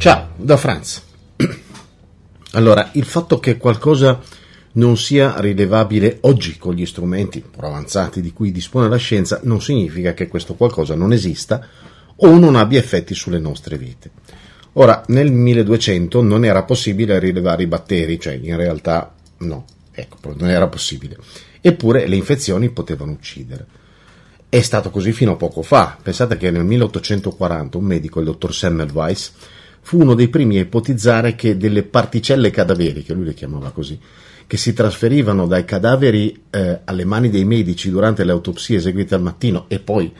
Ciao, da Franz. Allora, il fatto che qualcosa non sia rilevabile oggi con gli strumenti più avanzati di cui dispone la scienza non significa che questo qualcosa non esista o non abbia effetti sulle nostre vite. Ora, nel 1200 non era possibile rilevare i batteri, cioè in realtà no, ecco, non era possibile. Eppure le infezioni potevano uccidere. È stato così fino a poco fa. Pensate che nel 1840 un medico, il dottor Semmelweis, fu uno dei primi a ipotizzare che delle particelle cadaveriche, lui le chiamava così, che si trasferivano dai cadaveri eh, alle mani dei medici durante le autopsie eseguite al mattino e poi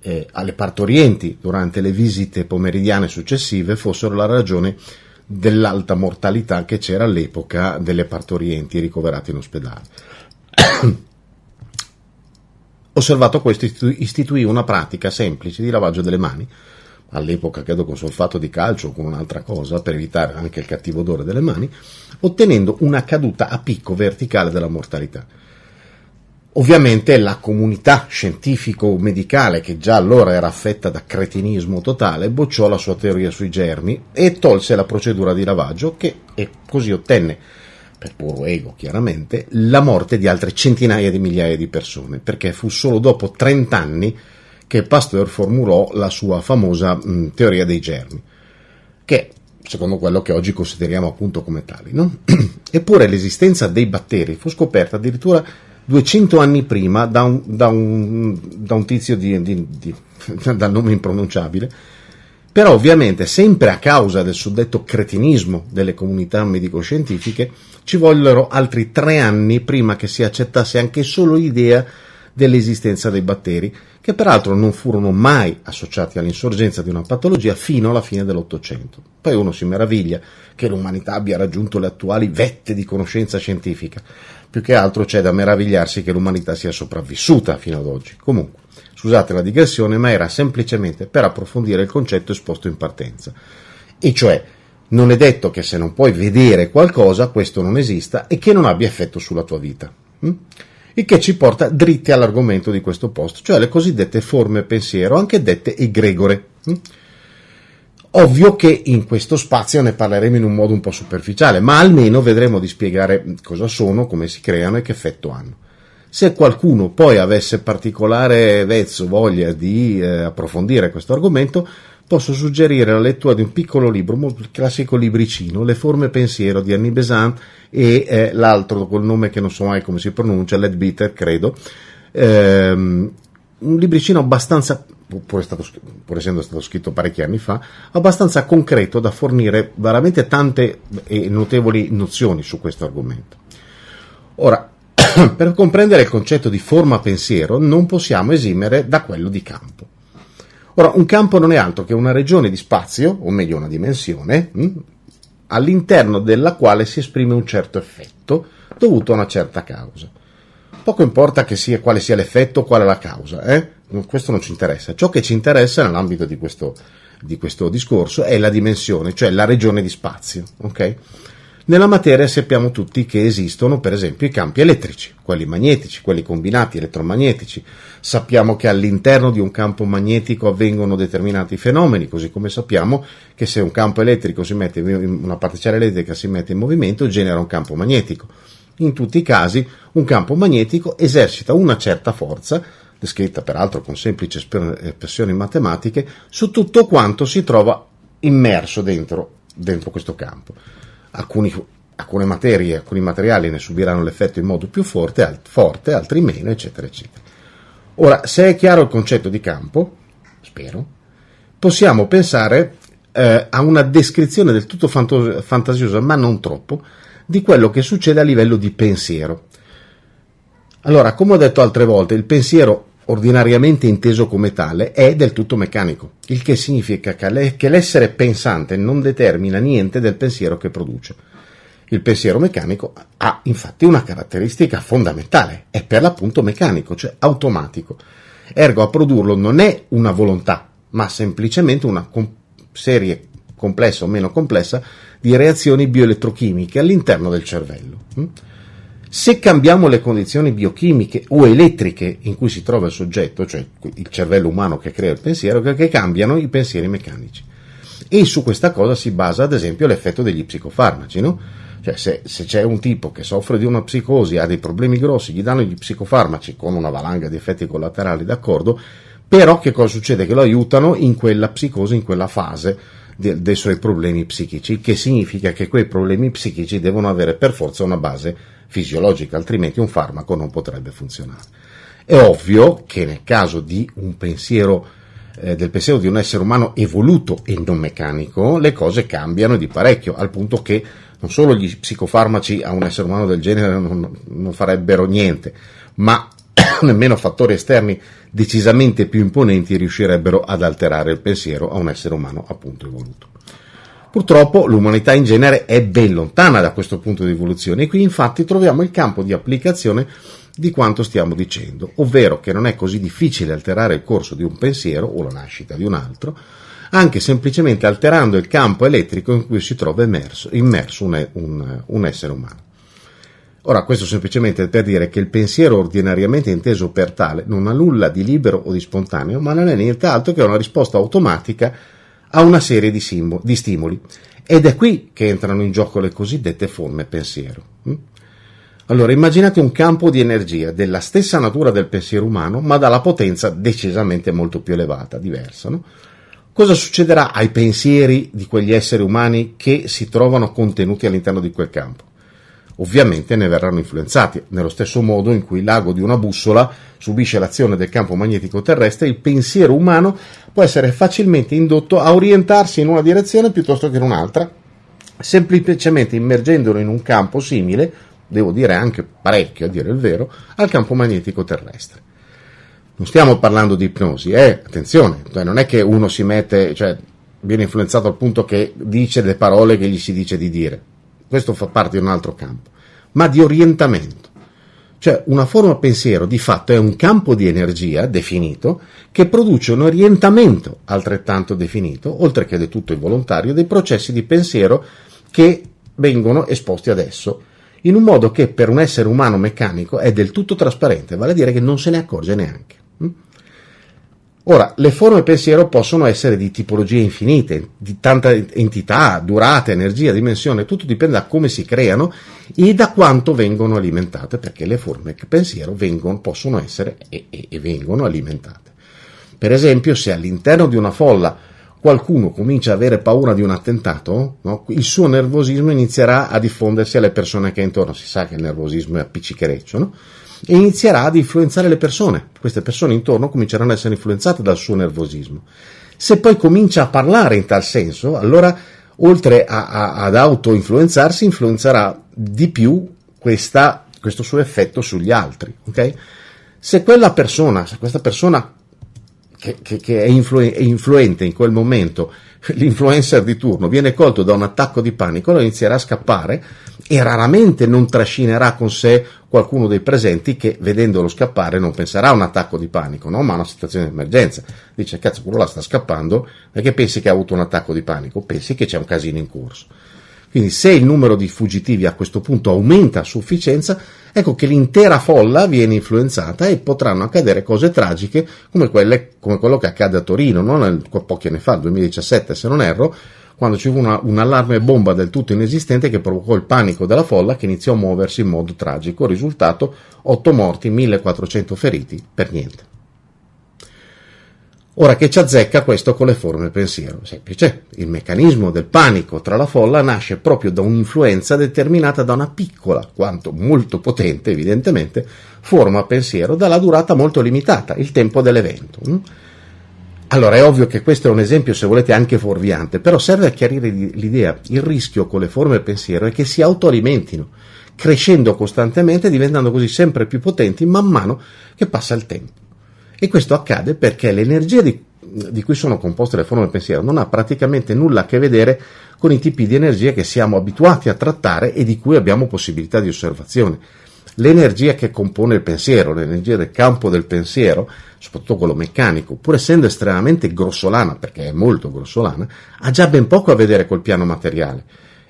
eh, alle partorienti durante le visite pomeridiane successive fossero la ragione dell'alta mortalità che c'era all'epoca delle partorienti ricoverate in ospedale. Osservato questo, istituì una pratica semplice di lavaggio delle mani all'epoca credo con solfato di calcio o con un'altra cosa per evitare anche il cattivo odore delle mani, ottenendo una caduta a picco verticale della mortalità. Ovviamente la comunità scientifico-medicale, che già allora era affetta da cretinismo totale, bocciò la sua teoria sui germi e tolse la procedura di lavaggio che e così ottenne, per puro ego chiaramente, la morte di altre centinaia di migliaia di persone, perché fu solo dopo 30 anni che Pasteur formulò la sua famosa mh, teoria dei germi, che secondo quello che oggi consideriamo appunto come tali. No? Eppure l'esistenza dei batteri fu scoperta addirittura 200 anni prima da un, da un, da un tizio di, di, di, dal nome impronunciabile, però ovviamente sempre a causa del suddetto cretinismo delle comunità medico-scientifiche ci vollero altri tre anni prima che si accettasse anche solo l'idea dell'esistenza dei batteri, che peraltro non furono mai associati all'insorgenza di una patologia fino alla fine dell'Ottocento. Poi uno si meraviglia che l'umanità abbia raggiunto le attuali vette di conoscenza scientifica. Più che altro c'è da meravigliarsi che l'umanità sia sopravvissuta fino ad oggi. Comunque, scusate la digressione, ma era semplicemente per approfondire il concetto esposto in partenza. E cioè, non è detto che se non puoi vedere qualcosa, questo non esista e che non abbia effetto sulla tua vita. Hm? Il che ci porta dritti all'argomento di questo post, cioè le cosiddette forme pensiero, anche dette egregore. Mm? Ovvio che in questo spazio ne parleremo in un modo un po' superficiale, ma almeno vedremo di spiegare cosa sono, come si creano e che effetto hanno. Se qualcuno poi avesse particolare vezzo, voglia di eh, approfondire questo argomento, posso suggerire la lettura di un piccolo libro, il classico libricino, Le forme pensiero di Annie Besant e eh, l'altro col nome che non so mai come si pronuncia, Led Bitter, credo. Ehm, un libricino abbastanza, pur, stato, pur, essendo stato scritto parecchi anni fa, abbastanza concreto da fornire veramente tante e notevoli nozioni su questo argomento. Ora, per comprendere il concetto di forma pensiero non possiamo esimere da quello di campo. Ora, un campo non è altro che una regione di spazio, o meglio una dimensione, mh, hm, all'interno della quale si esprime un certo effetto dovuto a una certa causa. Poco importa sia, quale sia l'effetto o quale la causa, eh? questo non ci interessa. Ciò che ci interessa nell'ambito di questo, di questo discorso è la dimensione, cioè la regione di spazio. Okay? Nella materia sappiamo tutti che esistono per esempio i campi elettrici, quelli magnetici, quelli combinati elettromagnetici. Sappiamo che all'interno di un campo magnetico avvengono determinati fenomeni, così come sappiamo che se un campo elettrico si mette, una particella elettrica si mette in movimento genera un campo magnetico. In tutti i casi un campo magnetico esercita una certa forza, descritta peraltro con semplici espressioni matematiche, su tutto quanto si trova immerso dentro, dentro questo campo alcuni, alcune materie, alcuni materiali ne subiranno l'effetto in modo più forte, alt, forte, altri meno, eccetera, eccetera. Ora, se è chiaro il concetto di campo, spero, possiamo pensare eh, a una descrizione del tutto fantasiosa, ma non troppo, di quello che succede a livello di pensiero. Allora, come ho detto altre volte, il pensiero ordinariamente inteso come tale, è del tutto meccanico, il che significa che l'essere pensante non determina niente del pensiero che produce. Il pensiero meccanico ha infatti una caratteristica fondamentale, è per l'appunto meccanico, cioè automatico. Ergo a produrlo non è una volontà, ma semplicemente una serie complessa o meno complessa di reazioni bioelettrochimiche all'interno del cervello. Se cambiamo le condizioni biochimiche o elettriche in cui si trova il soggetto, cioè il cervello umano che crea il pensiero, che cambiano i pensieri meccanici. E su questa cosa si basa ad esempio l'effetto degli psicofarmaci, no? Cioè se, se, c'è un tipo che soffre di una psicosi, ha dei problemi grossi, gli danno gli psicofarmaci con una valanga di effetti collaterali, d'accordo, però che cosa succede? Che lo aiutano in quella psicosi, in quella fase de, dei suoi problemi psichici, che significa che quei problemi psichici devono avere per forza una base fisiologica, altrimenti un farmaco non potrebbe funzionare. È ovvio che nel caso di un pensiero eh, del pensiero di un essere umano evoluto e non meccanico, le cose cambiano di parecchio, al punto che non solo gli psicofarmaci a un essere umano del genere non, non farebbero niente, ma nemmeno fattori esterni decisamente più imponenti riuscirebbero ad alterare il pensiero a un essere umano appunto evoluto. Purtroppo l'umanità in genere è ben lontana da questo punto di evoluzione e qui infatti troviamo il campo di applicazione di quanto stiamo dicendo, ovvero che non è così difficile alterare il corso di un pensiero o la nascita di un altro, anche semplicemente alterando il campo elettrico in cui si trova immerso, immerso un, un, un essere umano. Ora, questo semplicemente per dire che il pensiero ordinariamente inteso per tale non ha nulla di libero o di spontaneo, ma non è nient'altro che una risposta automatica a una serie di, simboli, di stimoli. Ed è qui che entrano in gioco le cosiddette forme pensiero. Hm? Allora, immaginate un campo di energia della stessa natura del pensiero umano, ma dalla potenza decisamente molto più elevata, diversa. No? Cosa succederà ai pensieri di quegli esseri umani che si trovano contenuti all'interno di quel campo? Ovviamente ne verranno influenzati. Nello stesso modo in cui l'ago di una bussola subisce l'azione del campo magnetico terrestre, il pensiero umano può essere facilmente indotto a orientarsi in una direzione piuttosto che in un'altra, semplicemente immergendolo in un campo simile, devo dire anche parecchio a dire il vero, al campo magnetico terrestre. Non stiamo parlando di ipnosi, eh? attenzione, cioè non è che uno si mette, cioè viene influenzato al punto che dice le parole che gli si dice di dire questo fa parte di un altro campo, ma di orientamento. Cioè una forma pensiero di fatto è un campo di energia definito che produce un orientamento altrettanto definito, oltre che del tutto involontario, dei processi di pensiero che vengono esposti adesso, in un modo che per un essere umano meccanico è del tutto trasparente, vale a dire che non se ne accorge neanche. Ora, le forme pensiero possono essere di tipologie infinite, di tanta entità, durata, energia, dimensione, tutto dipende da come si creano e da quanto vengono alimentate, perché le forme pensiero vengono, possono essere e, e, e vengono alimentate. Per esempio, se all'interno di una folla qualcuno comincia ad avere paura di un attentato, no? il suo nervosismo inizierà a diffondersi alle persone che è intorno. Si sa che il nervosismo è appiccichereccio, no? E inizierà ad influenzare le persone. Queste persone intorno cominceranno ad essere influenzate dal suo nervosismo. Se poi comincia a parlare in tal senso, allora oltre a, a, ad auto-influenzarsi, influenzerà di più questa, questo suo effetto sugli altri. Okay? Se quella persona, se questa persona che, che, che è, influ- è, influente in quel momento, l'influencer di turno, viene colto da un attacco di panico, allora inizierà a scappare e raramente non trascinerà con sé qualcuno dei presenti che vedendolo scappare non penserà a un attacco di panico, no? ma a una situazione di emergenza. Dice, cazzo, quello là sta scappando, perché pensi che ha avuto un attacco di panico? Pensi che c'è un casino in corso. Quindi se il numero di fuggitivi a questo punto aumenta a sufficienza, ecco che l'intera folla viene influenzata e potranno accadere cose tragiche come, quelle, come quello che accade a Torino, no? Nel, pochi anni fa, nel 2017 se non erro, quando ci fu una, un allarme bomba del tutto inesistente che provocò il panico della folla che iniziò a muoversi in modo tragico. Risultato 8 morti, 1400 feriti, per niente. Ora che ci azzecca questo con le forme pensiero? Semplice, il meccanismo del panico tra la folla nasce proprio da un'influenza determinata da una piccola, quanto molto potente evidentemente, forma pensiero dalla durata molto limitata, il tempo dell'evento. Allora è ovvio che questo è un esempio, se volete, anche fuorviante, però serve a chiarire l'idea. Il rischio con le forme pensiero è che si autoalimentino, crescendo costantemente, diventando così sempre più potenti man mano che passa il tempo. E questo accade perché l'energia di, di cui sono composte le forme pensiero non ha praticamente nulla a che vedere con i tipi di energia che siamo abituati a trattare e di cui abbiamo possibilità di osservazione. L'energia che compone il pensiero, l'energia del campo del pensiero, soprattutto quello meccanico, pur essendo estremamente grossolana, perché è molto grossolana, ha già ben poco a vedere col piano materiale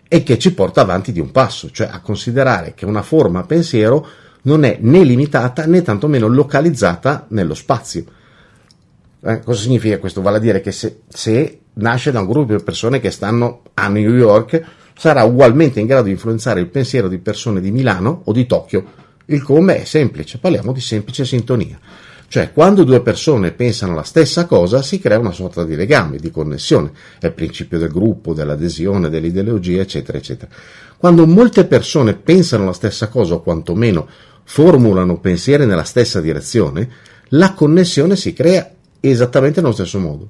e che ci porta avanti di un passo, cioè a considerare che una forma pensiero non è né limitata né tantomeno localizzata nello spazio. Eh, cosa significa questo? Vale a dire che se, se nasce da un gruppo di persone che stanno a New York, sarà ugualmente in grado di influenzare il pensiero di persone di Milano o di Tokyo. Il come è semplice, parliamo di semplice sintonia. Cioè, quando due persone pensano la stessa cosa, si crea una sorta di legame, di connessione. È il principio del gruppo, dell'adesione, dell'ideologia, eccetera, eccetera. Quando molte persone pensano la stessa cosa, o quantomeno formulano pensieri nella stessa direzione, la connessione si crea esattamente nello stesso modo.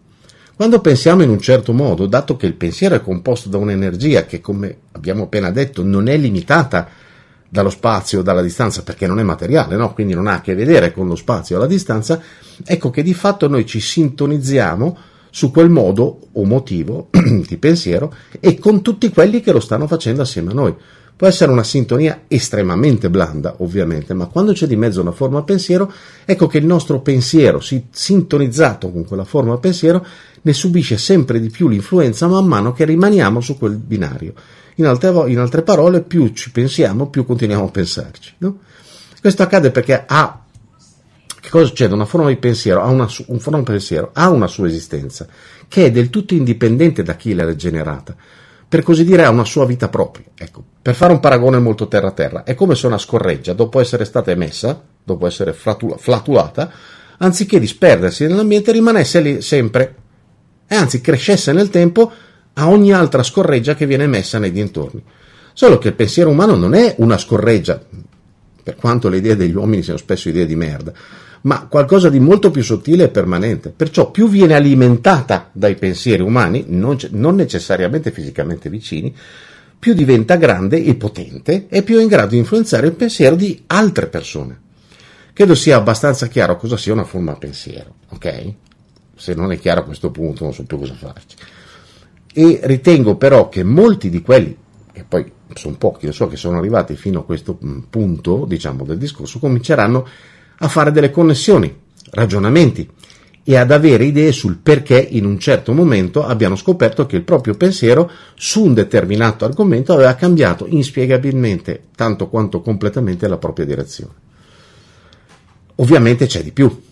Quando pensiamo in un certo modo, dato che il pensiero è composto da un'energia che, come abbiamo appena detto, non è limitata dallo spazio o dalla distanza perché non è materiale, no? quindi non ha a che vedere con lo spazio o la distanza, ecco che di fatto noi ci sintonizziamo su quel modo o motivo di pensiero e con tutti quelli che lo stanno facendo assieme a noi. Può essere una sintonia estremamente blanda, ovviamente, ma quando c'è di mezzo una forma pensiero, ecco che il nostro pensiero, sintonizzato con quella forma pensiero, ne subisce sempre di più l'influenza man mano che rimaniamo su quel binario. In altre, in altre parole, più ci pensiamo, più continuiamo a pensarci. No? Questo accade perché ha che cosa succede? Una forma di pensiero ha una, un pensiero ha una sua esistenza, che è del tutto indipendente da chi l'ha generata per così dire, ha una sua vita propria. Ecco, per fare un paragone molto terra-terra, è come se una scorreggia, dopo essere stata emessa, dopo essere flatula, flatulata, anziché disperdersi nell'ambiente, rimanesse lì sempre, e anzi crescesse nel tempo a ogni altra scorreggia che viene emessa nei dintorni. Solo che il pensiero umano non è una scorreggia, per quanto le idee degli uomini siano spesso idee di merda, ma qualcosa di molto più sottile e permanente. Perciò più viene alimentata dai pensieri umani, non, non necessariamente fisicamente vicini, più diventa grande e potente e più è in grado di influenzare il pensiero di altre persone. Credo sia abbastanza chiaro cosa sia una forma pensiero, ok? Se non è chiaro a questo punto non so più cosa farci. E ritengo però che molti di quelli, che poi sono pochi, lo so che sono arrivati fino a questo punto, diciamo, del discorso, cominceranno a fare delle connessioni, ragionamenti e ad avere idee sul perché in un certo momento abbiano scoperto che il proprio pensiero su un determinato argomento aveva cambiato inspiegabilmente tanto quanto completamente la propria direzione. Ovviamente c'è di più.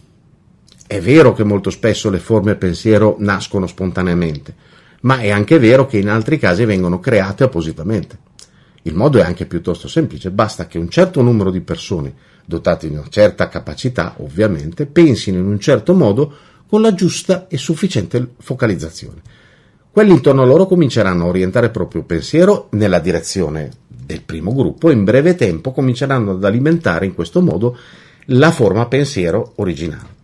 È vero che molto spesso le forme pensiero nascono spontaneamente, ma è anche vero che in altri casi vengono create appositamente. Il modo è anche piuttosto semplice, basta che un certo numero di persone dotati di una certa capacità, ovviamente, pensino in un certo modo con la giusta e sufficiente focalizzazione. Quelli intorno a loro cominceranno a orientare il proprio pensiero nella direzione del primo gruppo e in breve tempo cominceranno ad alimentare in questo modo la forma pensiero originale.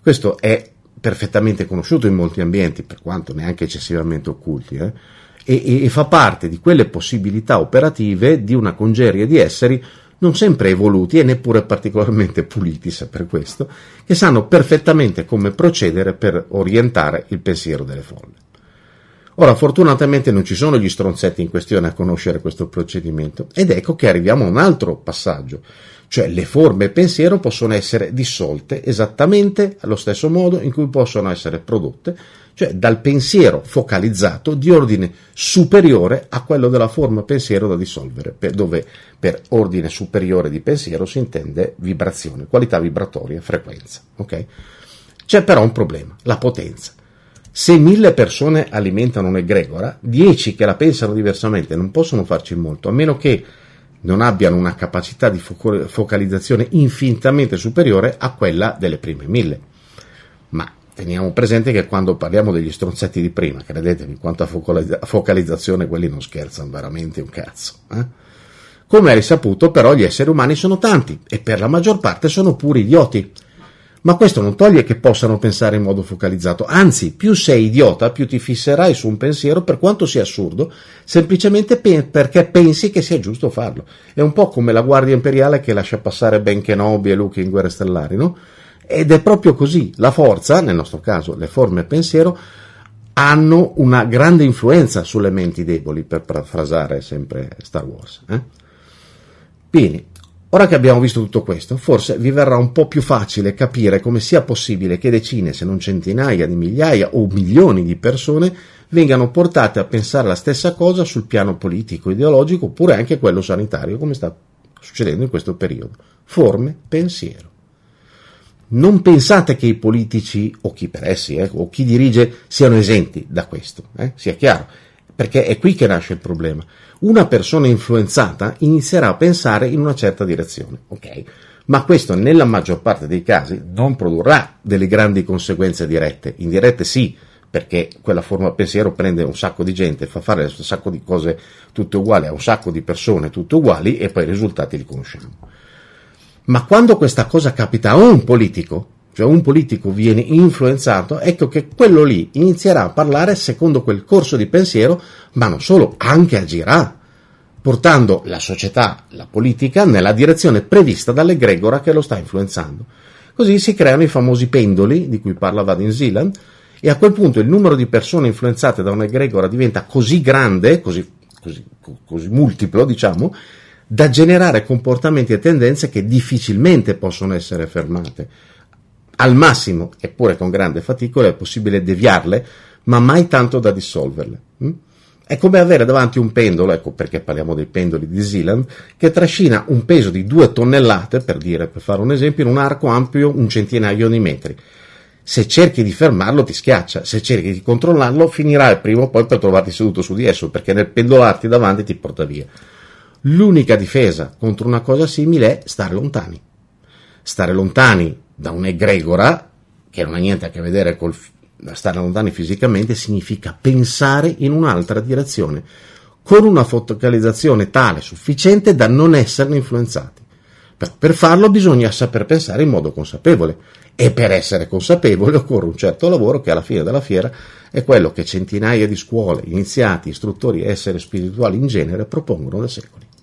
Questo è perfettamente conosciuto in molti ambienti, per quanto neanche eccessivamente occulti, eh? e, e, fa parte di quelle possibilità operative di una congerie di esseri non sempre evoluti e neppure particolarmente puliti, se per questo, che sanno perfettamente come procedere per orientare il pensiero delle folle. Ora, fortunatamente non ci sono gli stronzetti in questione a conoscere questo procedimento ed ecco che arriviamo a un altro passaggio, cioè le forme pensiero possono essere dissolte esattamente allo stesso modo in cui possono essere prodotte cioè dal pensiero focalizzato di ordine superiore a quello della forma pensiero da dissolvere, per, dove per ordine superiore di pensiero si intende vibrazione, qualità vibratoria, frequenza. Okay? C'è però un problema, la potenza. Se mille persone alimentano un'egregora, dieci che la pensano diversamente non possono farci molto, a meno che non abbiano una capacità di focalizzazione infinitamente superiore a quella delle prime mille. Teniamo presente che quando parliamo degli stronzetti di prima, credetemi, quanto a focalizzazione quelli non scherzano veramente un cazzo. Eh? Come è risaputo, però, gli esseri umani sono tanti e per la maggior parte sono puri idioti. Ma questo non toglie che possano pensare in modo focalizzato, anzi, più sei idiota, più ti fisserai su un pensiero, per quanto sia assurdo, semplicemente pe- perché pensi che sia giusto farlo. È un po' come la Guardia Imperiale che lascia passare Ben Kenobi e Luke in Guerre Stellari, no? Ed è proprio così. La forza, nel nostro caso le forme pensiero, hanno una grande influenza sulle menti deboli, per parafrasare sempre Star Wars. Eh? Bene, ora che abbiamo visto tutto questo, forse vi verrà un po' più facile capire come sia possibile che decine, se non centinaia di migliaia o milioni di persone vengano portate a pensare la stessa cosa sul piano politico, ideologico oppure anche quello sanitario, come sta succedendo in questo periodo. Forme pensiero. Non pensate che i politici o chi per essi eh, o chi dirige siano esenti da questo, eh? sia chiaro, perché è qui che nasce il problema. Una persona influenzata inizierà a pensare in una certa direzione, ok? Ma questo nella maggior parte dei casi non produrrà delle grandi conseguenze dirette, indirette sì, perché quella forma pensiero prende un sacco di gente, fa fare un sacco di cose tutte uguali a un sacco di persone tutte uguali e poi i risultati li conosciamo. Ma quando questa cosa capita a un politico, cioè un politico viene influenzato, ecco che quello lì inizierà a parlare secondo quel corso di pensiero, ma non solo, anche agirà, portando la società, la politica, nella direzione prevista dall'egregora che lo sta influenzando. Così si creano i famosi pendoli di cui parla Vadin Zealand, e a quel punto il numero di persone influenzate da un'egregora diventa così grande, così, così, così multiplo, diciamo, da generare comportamenti e tendenze che difficilmente possono essere fermate. Al massimo, eppure con grande fatica, è possibile deviarle, ma mai tanto da dissolverle. Hm? È come avere davanti un pendolo, ecco perché parliamo dei pendoli di Zealand, che trascina un peso di due tonnellate, per dire, per fare un esempio, in un arco ampio un centinaio di metri. Se cerchi di fermarlo ti schiaccia, se cerchi di controllarlo finirai prima o poi per trovarti seduto su di esso, perché nel pendolarti davanti ti porta via. L'unica difesa contro una cosa simile è stare lontani. Stare lontani da un'egregora, che non ha niente a che vedere col stare lontani fisicamente, significa pensare in un'altra direzione, con una focalizzazione tale, sufficiente da non esserne influenzati. Per, per farlo bisogna saper pensare in modo consapevole e per essere consapevole occorre un certo lavoro che alla fine della fiera è quello che centinaia di scuole, iniziati, istruttori e esseri spirituali in genere propongono da secoli.